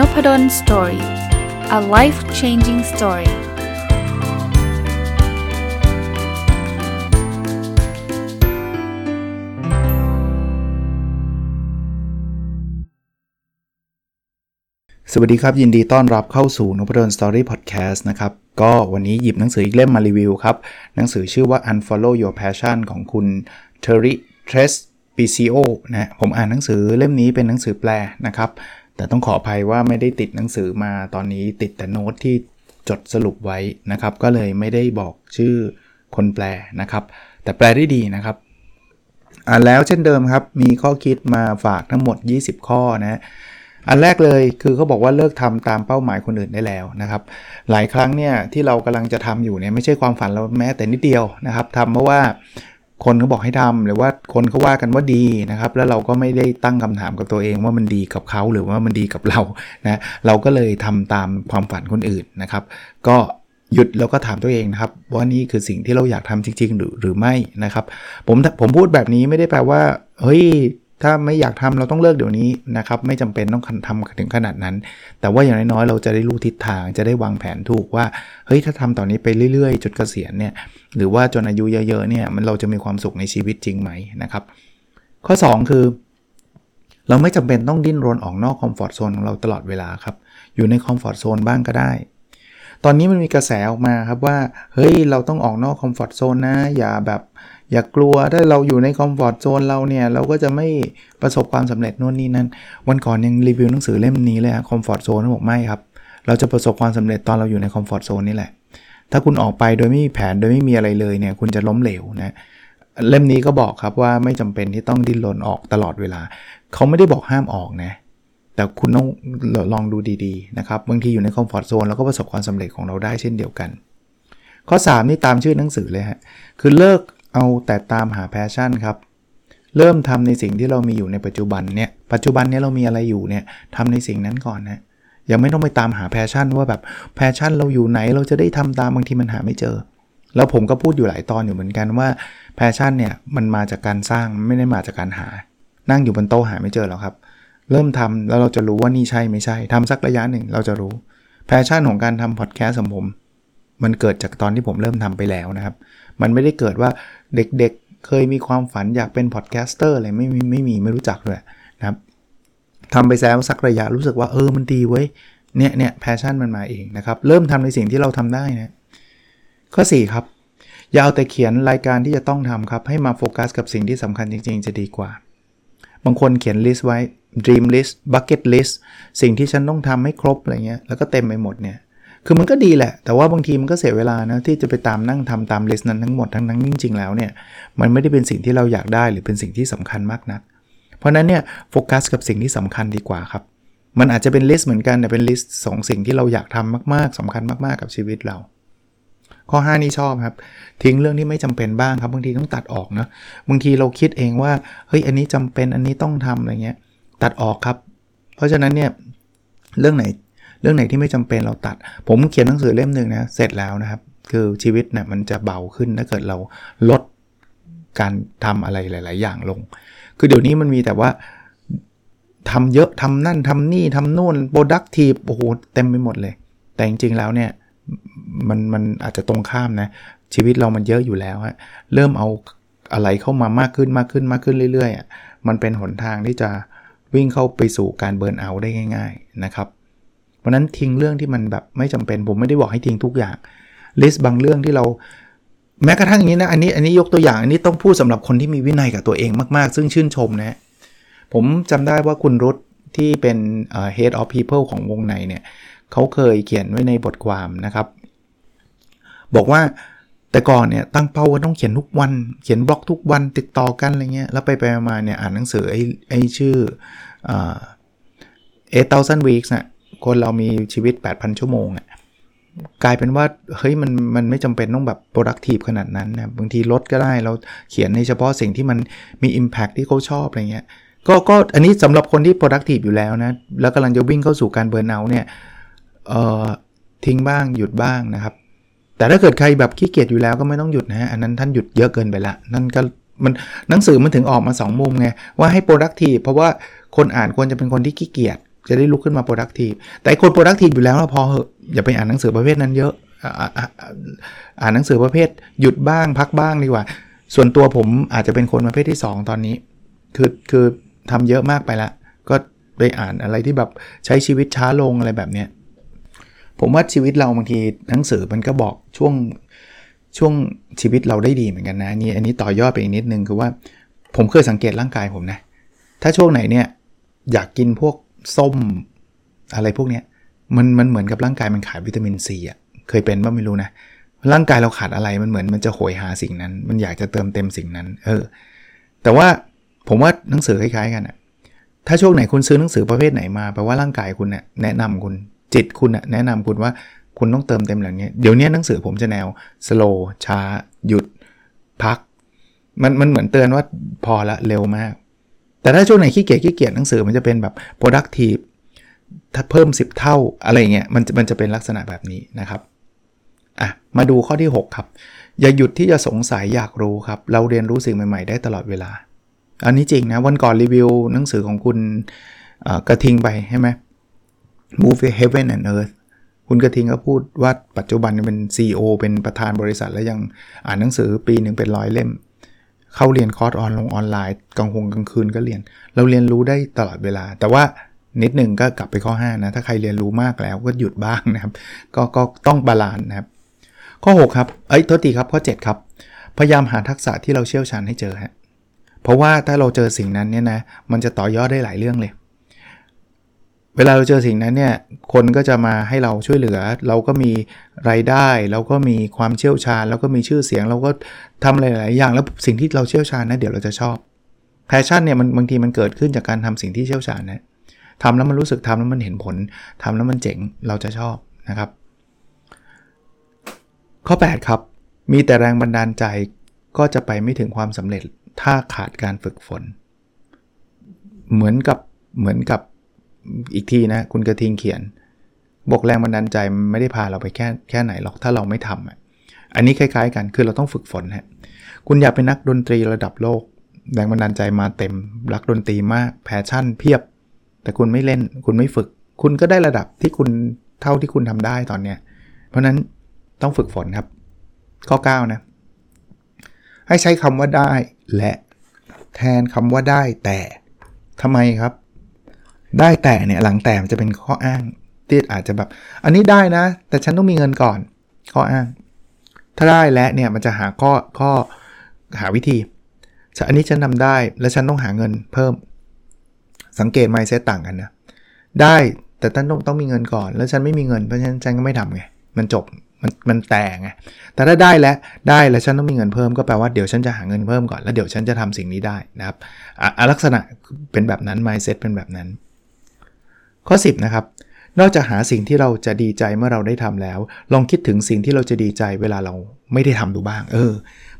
Nopadol's Story a life changing story สวัสดีครับ ยินดีต้อนรับเข้าสู่นพดล Story พอดแคสต์นะครับ ก็วันนี้หยิบหนังสืออีกเล่มมารีวิวครับ หนังสือชื่อว่า Unfollow Your Passion ของคุณ Terri Trespicio PCO นะผมอ่านหนังสือเล่มนี้เป็นหนังสือแปลนะครับ แต่ต้องขออภัยว่าไม่ได้ติดหนังสือมาตอนนี้ติดแต่โน้ตที่จดสรุปไว้นะครับ ก็เลยไม่ได้บอกชื่อคนแปลนะครับ แต่แปลได้ดีนะครับอ่านแล้วเช่นเดิมครับ มีข้อคิดมาฝากทั้งหมด 20 ข้อนะอันแรกเลยคือเขาบอกว่าเลิกทำตามเป้าหมายคนอื่นได้แล้วนะครับ หลายครั้งเนี่ยที่เรากำลังจะทำอยู่เนี่ยไม่ใช่ความฝันเราแม้แต่นิดเดียวนะครับทำเพราะว่า คนเขาบอกให้ทำหรือว่าคนเขาว่ากันว่าดีนะครับ แล้วเราก็ไม่ได้ตั้งคำถามกับตัวเองว่ามันดีกับเขาหรือว่ามันดีกับเรานะเราก็เลยทำตามความฝันคนอื่นนะครับ ก็หยุดแล้วก็ถามตัวเองนะครับ ว่านี่คือสิ่งที่เราอยากทำจริง ๆ หรือหรือไม่นะครับ ผมผมพูดแบบนี้ไม่ได้แปลว่าเฮ้ย ถ้าไม่อยากทำเราต้องเลิกเดี๋ยวนี้นะครับ ไม่จำเป็นต้องทำถึงขนาดนั้น แต่ว่าอย่างน้อยๆ เราจะได้รู้ทิศทาง จะได้วางแผนถูกว่า เฮ้ย ถ้าทำตอนนี้ไปเรื่อยๆ จนเกษียณเนี่ย หรือว่าจนอายุเยอะๆ เนี่ย มันเราจะมีความสุขในชีวิตจริงไหมนะครับ ข้อ 2 คือ เราไม่จำเป็นต้องดิ้นรนออกนอก comfort zone ของเราตลอดเวลาครับ อยู่ใน comfort zone บ้างก็ได้ ตอนนี้มันมีกระแสออกมาครับว่า เฮ้ย เราต้องออกนอก comfort zone นะ อย่าแบบ อย่ากลัว ถ้าเราอยู่ใน comfort zone เราเนี่ย เราก็จะไม่ประสบความสำเร็จโน่นนี่นั่น วันก่อนยังรีวิวหนังสือเล่มนี้เลย comfort zone บอกไม่ครับ เราจะประสบความสำเร็จตอนเราอยู่ใน comfort zone นี่แหละ ถ้าคุณออกไปโดยไม่มีแผนโดยไม่มีอะไรเลยเนี่ย คุณจะล้มเหลวนะ เล่มนี้ก็บอกครับว่าไม่จำเป็นที่ต้องดิ้นรนออกตลอดเวลา เขาไม่ได้บอกห้ามออกนะ แต่คุณต้องลองดูดีๆนะครับบางทีอยู่ใน comfort zone แล้วก็ประสบความสำเร็จของเราได้เช่นเดียวกัน ข้อ 3 นี่ตามชื่อหนังสือเลยฮะคือเลิกเอาแต่ตามหา passion ครับเริ่มทำในสิ่งที่เรามีอยู่ในปัจจุบันเนี่ยปัจจุบันนี้เรามีอะไรอยู่เนี่ยทำในสิ่งนั้นก่อนนะยังไม่ต้องไปตามหา passion ว่าแบบ passion เราอยู่ไหนเราจะได้ทำตามบางทีมันหาไม่เจอ แล้วผมก็พูดอยู่หลายตอนอยู่เหมือนกันว่า passion เนี่ยมันมาจากการสร้างไม่ได้มาจากการหา นั่งอยู่บนโต๊ะหาไม่เจอหรอกครับ เริ่มทำแล้วเราจะรู้ว่านี่ใช่ไม่ใช่ทำสักระยะหนึ่งเราจะรู้ passion ของการทำพอดแคสต์ของผม มันเกิดจากตอนที่ผมเริ่มทำไปแล้วนะครับ มันไม่ได้เกิดว่าเด็กๆเคยมีความฝันอยากเป็น podcaster อะไรไม่มีไม่มีไม่รู้จักเลยนะครับทำไปแล้วสักระยะรู้สึกว่าเออมันดีเว้ยเนี่ยเนี่ย passion มันมาเองนะครับ เริ่มทำในสิ่งที่เราทำได้นะข้อ4ครับอย่าเอาแต่เขียนรายการที่จะต้องทำครับ ให้มาโฟกัสกับสิ่งที่สำคัญจริง ๆ จะดีกว่า บางคนเขียน list ไว้ dream list bucket list สิ่งที่ฉันต้องทำให้ครบอะไรเงี้ยแล้วก็เต็มไปหมดเนี่ยคือมันก็ดีแหละ แต่ว่าบางทีมันก็เสียเวลานะที่จะไปตามนั่งทำตาม list นั้นทั้งหมดทั้งนั้นจริงๆแล้วเนี่ยมันไม่ได้เป็นสิ่งที่เราอยากได้หรือเป็นสิ่งที่สำคัญมากนัก เพราะนั้นเนี่ยโฟกัสกับสิ่งที่สำคัญดีกว่าครับ มันอาจจะเป็น list เหมือนกันแต่เป็น list ของสิ่งที่เราอยากทำมากๆสำคัญมากๆกับชีวิตเรา ข้อ 5 นี่ชอบครับ ทิ้งเรื่องที่ไม่จำเป็นบ้างครับบางทีต้องตัดออกนะบางทีเราคิดเองว่าเฮ้ยอันนี้จำเป็นอันนี้ต้องทำอะไรเงี้ย ตัดออกครับ เพราะฉะนั้นเนี่ยเรื่องไหนเรื่องไหนที่ไม่จำเป็นเราตัด ผมเขียนหนังสือเล่มหนึ่งนะเสร็จแล้วนะครับ คือชีวิตเนะี่ยมันจะเบาขึ้นถ้าเกิดเราลดการทำอะไรหลาย ๆ อย่างลง คือเดี๋ยวนี้มันมีแต่ว่าทำเยอะทำนั่นทำนี่ทำนู่น productive โอ้โหเต็มไปหมดเลย แต่จริง ๆ แล้วเนี่ยมันมันอาจจะตรงข้ามนะ ชีวิตเรามันเยอะอยู่แล้วฮะเริ่มเอาอะไรเข้ามามากขึ้นมากขึ้นมากขึ้นเรื่อยๆมันเป็นหนทางที่จะ วิ่งเข้าไปสู่การเบิร์นเอาได้ง่าย ๆนะครับ เพราะนั้นทิ้งเรื่องที่มันแบบไม่จำเป็นผมไม่ได้บอกให้ทิ้งทุกอย่างลิสต์บางเรื่องที่เราแม้กระทั่งอย่างนี้นะอันนี้อันนี้ยกตัวอย่างอันนี้ต้องพูดสำหรับคนที่มีวินัยกับตัวเองมากๆ ซึ่งชื่นชมนะผมจำได้ว่าคุณรุตที่เป็น head of people ของวงในเนี่ยเขาเคยเขียนไว้ในบทความนะครับ บอกว่า แต่ก่อนเนี่ยตั้งเป้าว่าต้องเขียนทุกวัน เขียนบล็อกทุกวันติดต่อกันอะไรเงี้ย แล้วไปไปมาเนี่ยอ่านหนังสือไอ้ไอ้ชื่อเอเตาซันวีคส์น่ะคนเรามีชีวิต 8,000 ชั่วโมงอะกลายเป็นว่าเฮ้ยมันมันไม่จำเป็นต้องแบบ productive ขนาดนั้นนะบางทีลดก็ได้เราเขียนในเฉพาะสิ่งที่มันมี impact ที่เขาชอบอะไรเงี้ยก็ก็อันนี้สำหรับคนที่ productive อยู่แล้วนะ แล้วกำลังจะวิ่งเข้าสู่การเบิร์นเอาเนี่ยเอ่อทิ้งบ้างหยุดบ้างนะครับ แต่ถ้าเกิดใครแบบขี้เกียจอยู่แล้วก็ไม่ต้องหยุดนะฮะอันนั้นท่านหยุดเยอะเกินไปละ นั่นก็มันหนังสือมันถึงออกมา 2 มุมไง ว่าให้ productive เพราะว่าคนอ่านควรจะเป็นคนที่ขี้เกียจจะได้ลุกขึ้นมา productive แต่คน productive อยู่แล้วเราพอเหอะอย่าไปอ่านหนังสือประเภทนั้นเยอะอ่านหนังสือประเภทหยุดบ้างพักบ้างดีกว่า ส่วนตัวผมอาจจะเป็นคนประเภทที่ 2 ตอนนี้ คือคือทำเยอะมากไปละ ก็ไปอ่านอะไรที่แบบใช้ชีวิตช้าลงอะไรแบบเนี้ย ผมว่าชีวิตเราบางทีหนังสือมันก็บอกช่วงช่วงชีวิตเราได้ดีเหมือนกันนะนี่อันนี้ต่อยอดไปอีกนิดนึงคือว่าผมเคยสังเกตร่างกายผมนะ ถ้าช่วงไหนเนี่ยอยากกินพวกส้มอะไรพวกเนี้ยมันมันเหมือนกับร่างกายมันขาดวิตามินซีอะเคยเป็นบ้างไม่รู้นะ ร่างกายเราขาดอะไรมันเหมือนมันจะโหยหาสิ่งนั้น มันอยากจะเติมเต็มสิ่งนั้น เออ แต่ว่าผมว่าหนังสือคล้ายๆกันอะถ้าช่วงไหนคุณซื้อหนังสือประเภทไหนมาแปลว่าร่างกายคุณเนี่ยแนะนำคุณ จิตคุณแนะนำคุณว่าคุณต้องเติมเต็มอย่างนี้เดี๋ยวนี้หนังสือผมจะแนวสโลช้า หยุด พัก มันมันเหมือนเตือนว่าพอละเร็วมาก แต่ถ้าช่วงไหนขี้เกียจขี้เกียจหนังสือมันจะเป็นแบบ productive ถ้าเพิ่ม 10 เท่าอะไรเงี้ยมันมันจะเป็นลักษณะแบบนี้นะครับอะมาดูข้อที่ 6 ครับ อย่าหยุดที่จะสงสัยอยากรู้ครับ เราเรียนรู้สิ่งใหม่ ๆ ได้ตลอดเวลา อันนี้จริงนะ วันก่อนรีวิวหนังสือของคุณกระทิงไปใช่ไหม Move Heaven and Earth คุณกระทิงก็พูดว่าปัจจุบันเป็น CEO เป็นประธานบริษัท แล้วยังอ่านหนังสือปีหนึ่งเป็นร้อยเล่ม เข้าเรียนคอร์สออนลงออนไลน์กลางวงกลางคืนก็เรียน เราเรียนรู้ได้ตลอดเวลา แต่ว่านิดหนึ่งก็กลับไปข้อ 5 นะ ถ้าใครเรียนรู้มากแล้วก็หยุดบ้างนะครับ ก็ก็ต้อง balance นะครับ ข้อ 6 ครับ เอ้ยโทษทีครับข้อ 7 ครับ พยายามหาทักษะที่เราเชี่ยวชาญให้เจอฮะเพราะว่าถ้าเราเจอสิ่งนั้นเนี่ยนะมันจะต่อยอดได้หลายเรื่องเลย เวลาเราเจอสิ่งนั้นเนี่ย คนก็จะมาให้เราช่วยเหลือ เราก็มีรายได้ เราก็มีความเชี่ยวชาญ เราก็มีชื่อเสียง เราก็ทำหลาย ๆ อย่าง แล้วสิ่งที่เราเชี่ยวชาญนะเดี๋ยวเราจะชอบ แพชชั่นเนี่ยมันบางทีมันเกิดขึ้นจากการทำสิ่งที่เชี่ยวชาญนะทำแล้วมันรู้สึกทำแล้วมันเห็นผลทำแล้วมันเจ๋ง เราจะชอบนะครับ ข้อ 8 ครับ มีแต่แรงบันดาลใจก็จะไปไม่ถึงความสำเร็จ ถ้าขาดการฝึกฝน เหมือนกับเหมือนกับ อีกทีนะ คุณกระทิงเขียน บอกแรงบันดาลใจมันไม่ได้พาเราไปแค่แค่ไหนหรอกถ้าเราไม่ทำอะอันนี้คล้ายๆกันคือเราต้องฝึกฝนฮะคุณอยากเป็นนักดนตรีระดับโลก แรงบันดาลใจมาเต็ม รักดนตรีมาก passion เพียบ แต่คุณไม่เล่น คุณไม่ฝึก คุณก็ได้ระดับที่คุณเท่าที่คุณทำได้ตอนเนี้ยเพราะนั้นต้องฝึกฝนครับ ข้อ 9 นะ ให้ใช้คำว่าได้และแทนคำว่าได้แต่ทำไมครับ ได้แต่เนี่ยหลังแต่มันจะเป็นข้ออ้างที่อาจจะแบบ อันนี้ได้นะ แต่ฉันต้องมีเงินก่อน ข้ออ้าง ถ้าได้และเนี่ยมันจะหาข้อข้อหาวิธีอันนี้ฉันทาได้แล้วฉันต้องหาเงินเพิ่ม สังเกตไมเซตต่างกันนะได้แต่ท่านต้องต้องมีเงินก่อน แล้วฉันไม่มีเงินเพราะฉะนั้นฉันก็ไม่ทำไงมันจบมันมันแต่ไงแต่ถ้าได้แล้วได้แล้วฉันต้องมีเงินเพิ่มก็แปลว่าเดี๋ยวฉันจะหาเงินเพิ่มก่อนแล้วเดี๋ยวฉันจะทำสิ่งนี้ได้นะครับลักษณะเป็นแบบนั้น mindset เป็นแบบนั้น ข้อ 10 นะครับ นอกจากหาสิ่งที่เราจะดีใจเมื่อเราได้ทำแล้ว ลองคิดถึงสิ่งที่เราจะดีใจเวลาเราไม่ได้ทำดูบ้าง เออ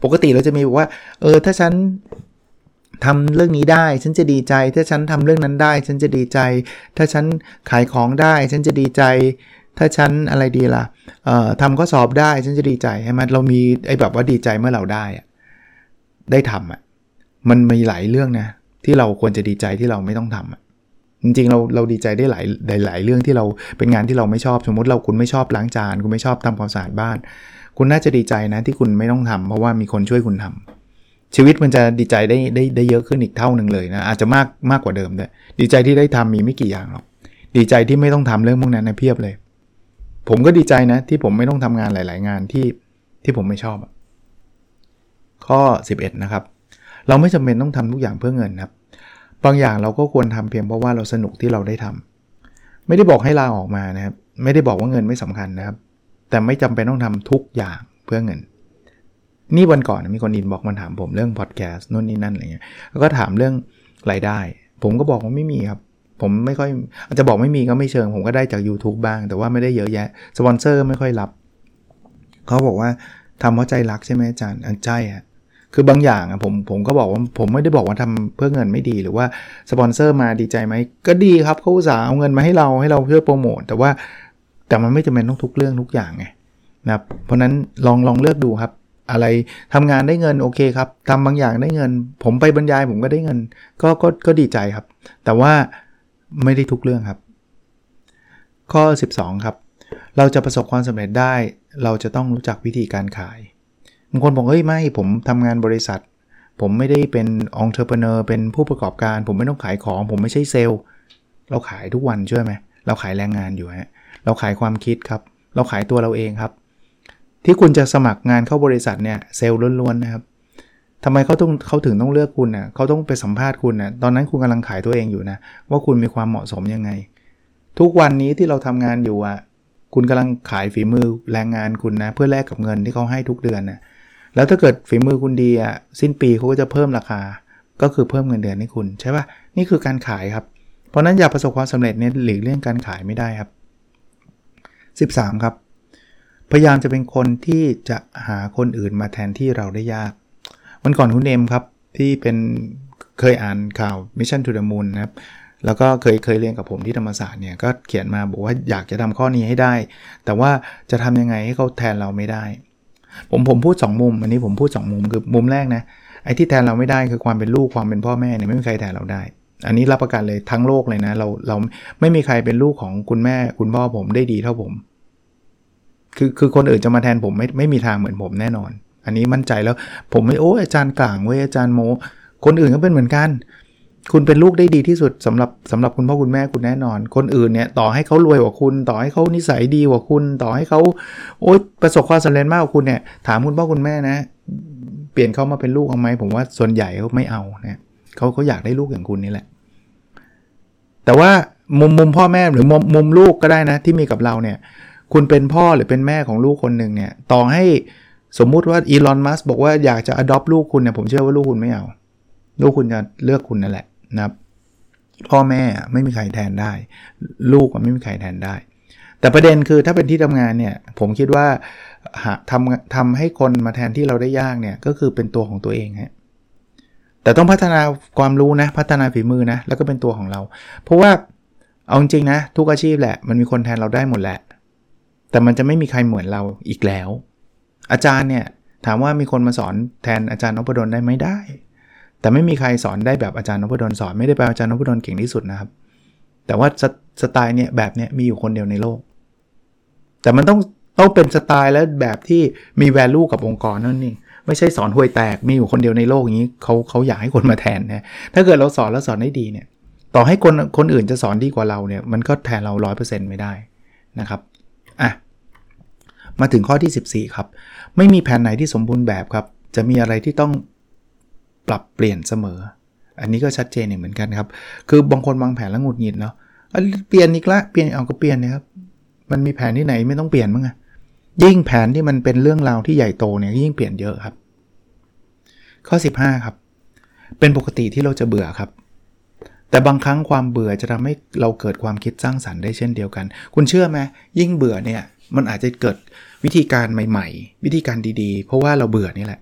ปกติเราจะมีบอกว่า เออ ถ้าฉันทำเรื่องนี้ได้ ฉันจะดีใจ ถ้าฉันทำเรื่องนั้นได้ ฉันจะดีใจ ถ้าฉันขายของได้ ฉันจะดีใจ ถ้าฉันอะไรดีล่ะ เอ่อทำข้อสอบได้ ฉันจะดีใจใช่ไหมเรามีไอ้แบบว่าดีใจเมื่อเราได้อะได้ทำอะมันมีหลายเรื่องนะที่เราควรจะดีใจที่เราไม่ต้องทำอะ จริงๆเราเราดีใจได้หลายหลายเรื่องที่เราเป็นงานที่เราไม่ชอบ สมมติเราคุณไม่ชอบล้างจาน คุณไม่ชอบทำความสะอาดบ้าน คุณน่าจะดีใจนะที่คุณไม่ต้องทำเพราะว่ามีคนช่วยคุณทำชีวิตมันจะดีใจได้ได้ได้เยอะขึ้นอีกเท่าหนึ่งเลยนะอาจจะมากมากกว่าเดิมด้วยดีใจที่ได้ทำมีไม่กี่อย่างหรอกดีใจที่ไม่ต้องทำเรื่องพวกนั้นนะเพียบเลย ผมก็ดีใจนะที่ผมไม่ต้องทำงานหลาย ๆ งานที่ที่ผมไม่ชอบข้อ 11 นะครับ เราไม่จำเป็นต้องทำทุกอย่างเพื่อเงินครับ บางอย่างเราก็ควรทำเพียงเพราะว่าเราสนุกที่เราได้ทำไม่ได้บอกให้ลาออกมานะครับ ไม่ได้บอกว่าเงินไม่สำคัญนะครับ แต่ไม่จำเป็นต้องทำทุกอย่างเพื่อเงิน นี่วันก่อนมีคนอินบอกมาถามผมเรื่องพอดแคสต์นู่นนี่นั่นอะไรเงี้ยแล้วก็ถามเรื่องรายได้ ผมก็บอกว่าไม่มีครับผมไม่ค่อยอาจจะบอกไม่มีก็ไม่เชิง ผมก็ได้จาก YouTube บ้าง แต่ว่าไม่ได้เยอะแยะสปอนเซอร์ไม่ค่อยรับ เขาบอกว่าทำเพราะใจรักใช่ไหมอาจารย์อันใจอะ คือบางอย่างอะผมผมก็บอกว่าผมไม่ได้บอกว่าทำเพื่อเงินไม่ดีหรือว่าสปอนเซอร์มาดีใจไหมก็ดีครับเขาอุตส่าห์เอาเงินมาให้เราให้เราเพื่อโปรโมทแต่ว่าแต่มันไม่จำเป็นต้องทุกเรื่องทุกอย่างไงนะครับเพราะนั้นลองลองเลือกดูครับ อะไรทำงานได้เงินโอเคครับทำบางอย่างได้เงิน ผมไปบรรยายผมก็ได้เงิน ก็ก็ก็ดีใจครับ แต่ว่าไม่ได้ทุกเรื่องครับ ข้อ 12 ครับ เราจะประสบความสำเร็จได้ เราจะต้องรู้จักวิธีการขาย บางคนบอกเฮ้ยไม่ผมทำงานบริษัท ผมไม่ได้เป็นองค์เทอร์เพเนอร์เป็นผู้ประกอบการ ผมไม่ต้องขายของ ผมไม่ใช่เซลล์ เราขายทุกวันเชื่อไหมเราขายแรงงานอยู่ฮะเราขายความคิดครับ เราขายตัวเราเองครับ ที่คุณจะสมัครงานเข้าบริษัทเนี่ยเซลล์ล้วนๆนะครับทำไมเขาต้องเขาถึงต้องเลือกคุณนะ่ะเขาต้องไปสัมภาษณ์คุณนะ่ะตอนนั้นคุณกำลังขายตัวเองอยู่นะ ว่าคุณมีความเหมาะสมยังไง ทุกวันนี้ที่เราทำงานอยู่อะคุณกำลังขายฝีมือแรงงานคุณนะ เพื่อแลกกับเงินที่เขาให้ทุกเดือนนะ แล้วถ้าเกิดฝีมือคุณดีอะสิ้นปีเขาก็จะเพิ่มราคา ก็คือเพิ่มเงินเดือนให้คุณใช่ปะนี่คือการขายครับ เพราะนั้นอยากประสบความสำเร็จเนี่ยหลีกเลี่ยงการขายไม่ได้ครับ 13 ครับ พยายามจะเป็นคนที่จะหาคนอื่นมาแทนที่เราได้ยากวันก่อนคุณเอมครับที่เป็นเคยอ่านข่าว Mission to the Moon นะครับแล้วก็เคยเคยเรียนกับผมที่ธรรมศาสตร์เนี่ยก็เขียนมาบอกว่าอยากจะทำข้อนี้ให้ได้ แต่ว่าจะทำยังไงให้เขาแทนเราไม่ได้ ผมผมพูด 2 มุม อันนี้ผมพูด 2 มุมคือมุมแรกนะไอ้ที่แทนเราไม่ได้คือความเป็นลูกความเป็นพ่อแม่เนี่ยไม่มีใครแทนเราได้ อันนี้รับประกันเลยทั้งโลกเลยนะเราเราไม่มีใครเป็นลูกของคุณแม่คุณพ่อผมได้ดีเท่าผม คือคือคนอื่นจะมาแทนผมไม่ไม่มีทางเหมือนผมแน่นอน อันนี้มั่นใจแล้วผมไม่โอ้อาจารย์กลางเว้ยอาจารย์โม คนอื่นก็เป็นเหมือนกัน คุณเป็นลูกได้ดีที่สุดสำหรับสำหรับคุณพ่อคุณแม่คุณแน่นอน คนอื่นเนี่ยต่อให้เขารวยกว่าคุณ ต่อให้เขานิสัยดีกว่าคุณ ต่อให้เขาโอ๊ยประสบความสำเร็จมากกว่าคุณเนี่ยถามคุณพ่อคุณแม่นะ เปลี่ยนเขามาเป็นลูกเอาไหมผมว่าส่วนใหญ่เขาไม่เอาเนี่ยเขาเขาอยากได้ลูกอย่างคุณนี่แหละ แต่ว่ามุมมุมพ่อแม่หรือมุมมุมลูกก็ได้นะ ที่มีกับเราเนี่ย คุณเป็นพ่อหรือเป็นแม่ของลูกคนหนึ่งเนี่ยต่อให้สมมุติว่าอีลอนมัสบอกว่าอยากจะ adopt ลูกคุณเนี่ยผมเชื่อว่าลูกคุณไม่เอา ลูกคุณจะเลือกคุณนั่นแหละ นะครับพ่อแม่ไม่มีใครแทนได้ ลูกไม่มีใครแทนได้ แต่ประเด็นคือถ้าเป็นที่ทำงานเนี่ย ผมคิดว่าทำทำให้คนมาแทนที่เราได้ยากเนี่ย ก็คือเป็นตัวของตัวเองฮะแต่ต้องพัฒนาความรู้นะ พัฒนาฝีมือนะ แล้วก็เป็นตัวของเรา เพราะว่าเอาจริงนะ ทุกอาชีพแหละ มันมีคนแทนเราได้หมดแหละ แต่มันจะไม่มีใครเหมือนเราอีกแล้ว อาจารย์เนี่ย ถามว่ามีคนมาสอนแทนอาจารย์นพดลได้ไหมได้ แต่ไม่มีใครสอนได้แบบอาจารย์นพดลสอนไม่ได้แปลอาจารย์นพดลเก่งที่สุดนะครับ แต่ว่าสไตล์เนี่ยแบบเนี้ยมีอยู่คนเดียวในโลก แต่มันต้องต้องเป็นสไตล์และแบบที่มีแวลูกับองค์กรนั่นนี่ไม่ใช่สอนห่วยแตกมีอยู่คนเดียวในโลกอย่างนี้เขาเขาอยากให้คนมาแทนนะถ้าเกิดเราสอนแล้วสอนได้ดีเนี่ยต่อให้คนคนอื่นจะสอนดีกว่าเราเนี่ยมันก็แทนเรา 100%ไม่ได้นะครับอะมาถึงข้อที่ 14 ครับ ไม่มีแผนไหนที่สมบูรณ์แบบครับ จะมีอะไรที่ต้อง ปรับเปลี่ยนเสมอ อันนี้ก็ชัดเจนเหมือนกันครับ คือบางคนวางแผนแล้วหงุดหงิดเนาะเปลี่ยนอีกละเปลี่ยนเอาก็เปลี่ยนนะครับ มันมีแผนที่ไหนไม่ต้องเปลี่ยนมั้งอะยิ่งแผนที่มันเป็นเรื่องราวที่ใหญ่โตเนี่ยยิ่งเปลี่ยนเยอะครับ ข้อ 15 ครับ เป็นปกติที่เราจะเบื่อครับ แต่บางครั้งความเบื่อจะทำให้เราเกิดความคิดสร้างสรรค์ได้เช่นเดียวกัน คุณเชื่อไหมยิ่งเบื่อเนี่ยมันอาจจะเกิดวิธีการใหม่ ๆ วิธีการดีๆ เพราะว่าเราเบื่อนี่แหละ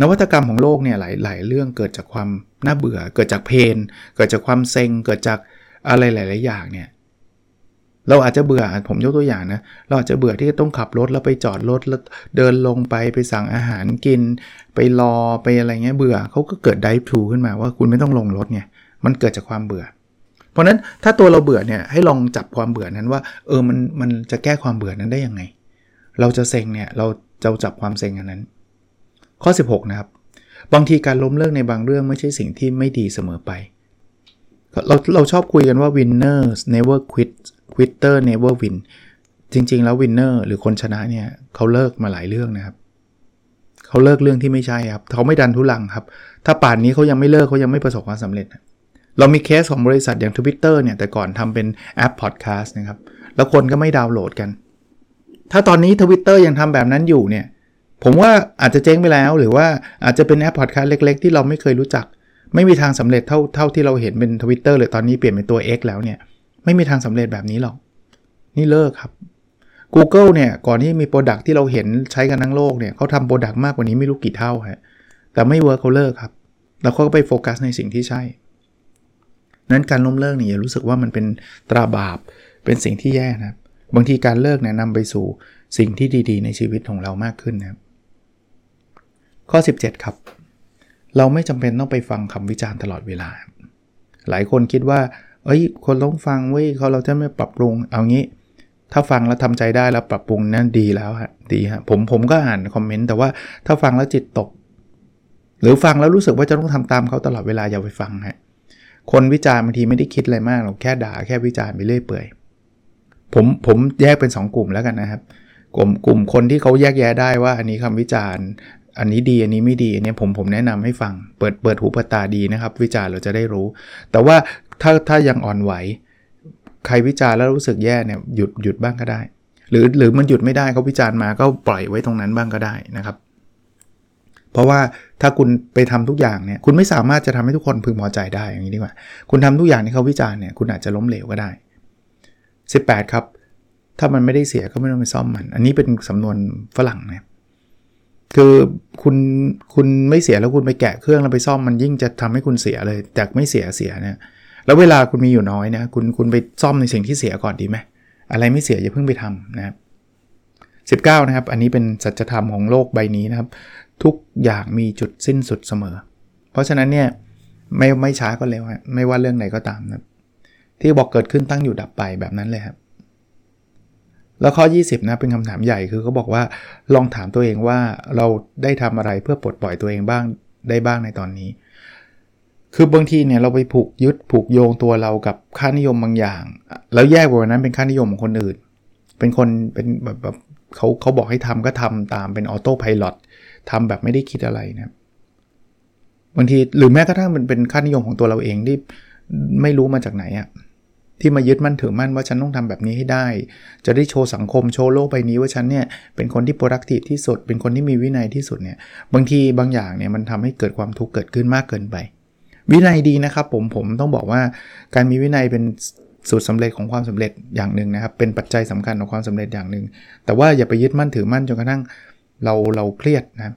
นวัตกรรมของโลกเนี่ยหลายๆเรื่องเกิดจากความน่าเบื่อ เกิดจากเพนเกิดจากความเซ็ง เกิดจากอะไรหลาย ๆ อย่างเนี่ยเราอาจจะเบื่อผมยกตัวอย่างนะเราอาจจะเบื่อที่จะต้องขับรถแล้วไปจอดรถแล้วเดินลงไปไปสั่งอาหารกิน ไปรอไปอะไรเงี้ยเบื่อเขาก็เกิดไดฟ์ทูขึ้นมาว่าคุณไม่ต้องลงรถไงมันเกิดจากความเบื่อ เพราะนั้นถ้าตัวเราเบื่อเนี่ยให้ลองจับความเบื่อนั้นว่า เออมันมันจะแก้ความเบื่อนั้นได้ยังไง เราจะเซ็งเนี่ยเราจะจับความเซ็งอันนั้น ข้อ 16 นะครับ บางทีการล้มเลิกในบางเรื่องไม่ใช่สิ่งที่ไม่ดีเสมอไป เราเราชอบคุยกันว่า winners never quit quitter never win จริง ๆ แล้ว winner หรือคนชนะเนี่ยเขาเลิกมาหลายเรื่องนะครับเขาเลิกเรื่องที่ไม่ใช่ครับเขาไม่ดันทุลังครับ ถ้าป่านนี้เขายังไม่เลิกเขายังไม่ประสบความสำเร็จ เรามีเคสของบริษัทอย่าง Twitter เนี่ยแต่ก่อนทำเป็นแอปพอดแคสต์นะครับ แล้วคนก็ไม่ดาวน์โหลดกัน ถ้าตอนนี้ Twitter ยังทำแบบนั้นอยู่เนี่ย ผมว่าอาจจะเจ๊งไปแล้ว หรือว่าอาจจะเป็นแอปพอดแคสต์เล็ก ๆ ที่เราไม่เคยรู้จัก ไม่มีทางสำเร็จเท่าเท่าที่เราเห็นเป็น Twitter เลยตอนนี้เปลี่ยนเป็นตัว X แล้วเนี่ยไม่มีทางสำเร็จแบบนี้หรอก นี่เลิกครับ Google เนี่ยก่อนที่มี product ที่เราเห็นใช้กันทั้งโลกเนี่ยเขาทำ product มากกว่านี้ไม่รู้กี่เท่าฮะแต่ไม่ work เขาเลิกครับแล้วเขาก็ไปโฟกัสในสิ่งที่ใช่นั้นการล้มเลิกเนี่ยอย่ารู้สึกว่ามันเป็นตราบาปเป็นสิ่งที่แย่นะบางทีการเลิกเนี่ยนำไปสู่สิ่งที่ดี ๆ ในชีวิตของเรามากขึ้นนะครับ ข้อ 17 ครับ เราไม่จำเป็นต้องไปฟังคำวิจารณ์ตลอดเวลา หลายคนคิดว่า เอ้ย คนต้องฟังเว้ยเขาเราจะไม่ปรับปรุง เอางี้ ถ้าฟังแล้วทำใจได้แล้วปรับปรุงนั่นดีแล้วฮะ ดีฮะ ผมผมก็อ่านคอมเมนต์แต่ว่าถ้าฟังแล้วจิตตก หรือฟังแล้วรู้สึกว่าจะต้องทำตามเขาตลอดเวลาอย่าไปฟังฮะ คนวิจารณ์บางทีไม่ได้คิดอะไรมากหรอกแค่ด่าแค่วิจารณ์ไปเรื่อยเปื่อยผมผมแยกเป็น 2 กลุ่มแล้วกันนะครับ กลุ่มกลุ่มคนที่เขาแยกแยะได้ว่าอันนี้คำวิจารณ์ อันนี้ดีอันนี้ไม่ดีเนี่ยผมผมแนะนำให้ฟัง เปิดเปิดหูเปิดตาดีนะครับ วิจารณ์เราจะได้รู้ แต่ว่าถ้าถ้ายังอ่อนไหว ใครวิจารณ์แล้วรู้สึกแย่เนี่ยหยุดหยุดบ้างก็ได้ หรือหรือมันหยุดไม่ได้เขาวิจารณ์มาก็ปล่อยไว้ตรงนั้นบ้างก็ได้นะครับ เพราะว่าถ้าคุณไปทำทุกอย่างเนี่ยคุณไม่สามารถจะทำให้ทุกคนพึงพอใจได้อย่างนี้ดีกว่า คุณทำทุกอย่างที่เขาวิจารณ์เนี่ยคุณอาจจะล้มเหลวก็ได้ 18 ครับ ถ้ามันไม่ได้เสียก็ไม่ต้องไปซ่อมมัน อันนี้เป็นสำนวนฝรั่งนะ คือคุณคุณไม่เสียแล้วคุณไปแกะเครื่องแล้วไปซ่อมมันยิ่งจะทำให้คุณเสียเลยแต่ไม่เสียเสียเนี่ยแล้วเวลาคุณมีอยู่น้อยนะคุณคุณไปซ่อมในสิ่งที่เสียก่อนดีไหมอะไรไม่เสียอย่าเพิ่งไปทำนะครับ 19 นะครับ อันนี้เป็นสัจธรรมของโลกใบนี้นะครับ ทุกอย่างมีจุดสิ้นสุดเสมอ เพราะฉะนั้นเนี่ยไม่ไม่ช้าก็เร็วฮะไม่ว่าเรื่องไหนก็ตามนะที่บอกเกิดขึ้นตั้งอยู่ดับไปแบบนั้นเลยครับ แล้วข้อ 20 นะเป็นคำถามใหญ่คือเขาบอกว่าลองถามตัวเองว่าเราได้ทำอะไรเพื่อปลดปล่อยตัวเองบ้างได้บ้างในตอนนี้ คือบางทีเนี่ยเราไปผูกยึดผูกโยงตัวเรากับค่านิยมบางอย่าง แล้วแยกว่านั้นเป็นค่านิยมของคนอื่น เป็นคนเป็นแบบแบบเขาเขาบอกให้ทำก็ทำตามเป็นออโต้พายロทำแบบไม่ได้คิดอะไรนะบางทีหรือแม้กระทั่งมันเป็นค่านิยมของตัวเราเองที่ไม่รู้มาจากไหนอะ ที่มายึดมั่นถือมั่นว่าฉันต้องทำแบบนี้ให้ได้ จะได้โชว์สังคมโชว์โลกใบนี้ว่าฉันเนี่ยเป็นคนที่ productive ที่สุด เป็นคนที่มีวินัยที่สุดเนี่ยบางทีบางอย่างเนี่ยมันทำให้เกิดความทุกข์เกิดขึ้นมากเกินไป วินัยดีนะครับผมผมต้องบอกว่าการมีวินัยเป็นสูตรสาเร็จของความสำเร็จอย่างหนึ่งนะครับ เป็นปัจจัยสำคัญของความสำเร็จอย่างหนึ่ง แต่ว่าอย่าไปยึดมั่นถือมั่นจนกระทั่งเราเราเครียดนะ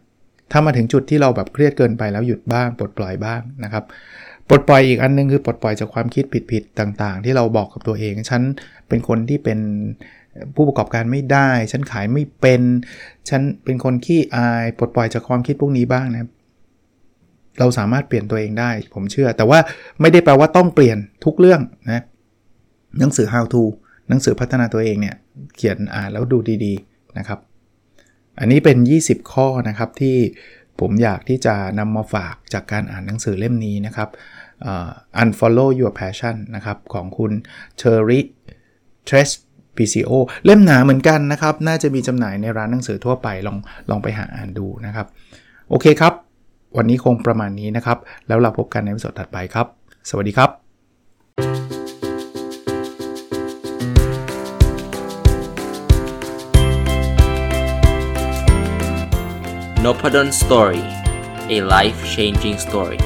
ถ้ามาถึงจุดที่เราแบบเครียดเกินไปแล้วหยุดบ้างปลดปล่อยบ้างนะครับ ปลดปล่อยอีกอันนึงคือปลดปล่อยจากความคิดผิดๆต่างๆ ที่เราบอกกับตัวเอง ฉันเป็นคนที่เป็นผู้ประกอบการไม่ได้ ฉันขายไม่เป็น ฉันเป็นคนขี้อาย ปลดปล่อยจากความคิดพวกนี้บ้างนะเราสามารถเปลี่ยนตัวเองได้ ผมเชื่อ แต่ว่าไม่ได้แปลว่าต้องเปลี่ยนทุกเรื่องนะหนังสือ how to หนังสือพัฒนาตัวเองเนี่ยเขียนอ่านแล้วดูดีๆนะครับ อันนี้เป็น 20 ข้อนะครับที่ผมอยากที่จะนำมาฝากจากการอ่านหนังสือเล่มนี้นะครับ Unfollow Your Passion นะครับของคุณ Terry t r e s PCO เล่มหนาเหมือนกันนะครับ น่าจะมีจำหน่ายในร้านหนังสือทั่วไปลองลองไปหาอ่านดูนะครับ โอเคครับ วันนี้คงประมาณนี้นะครับ แล้วเราพบกันในวิดีโอถัดไปครับ สวัสดีครับ n o p a d o n Story a life changing story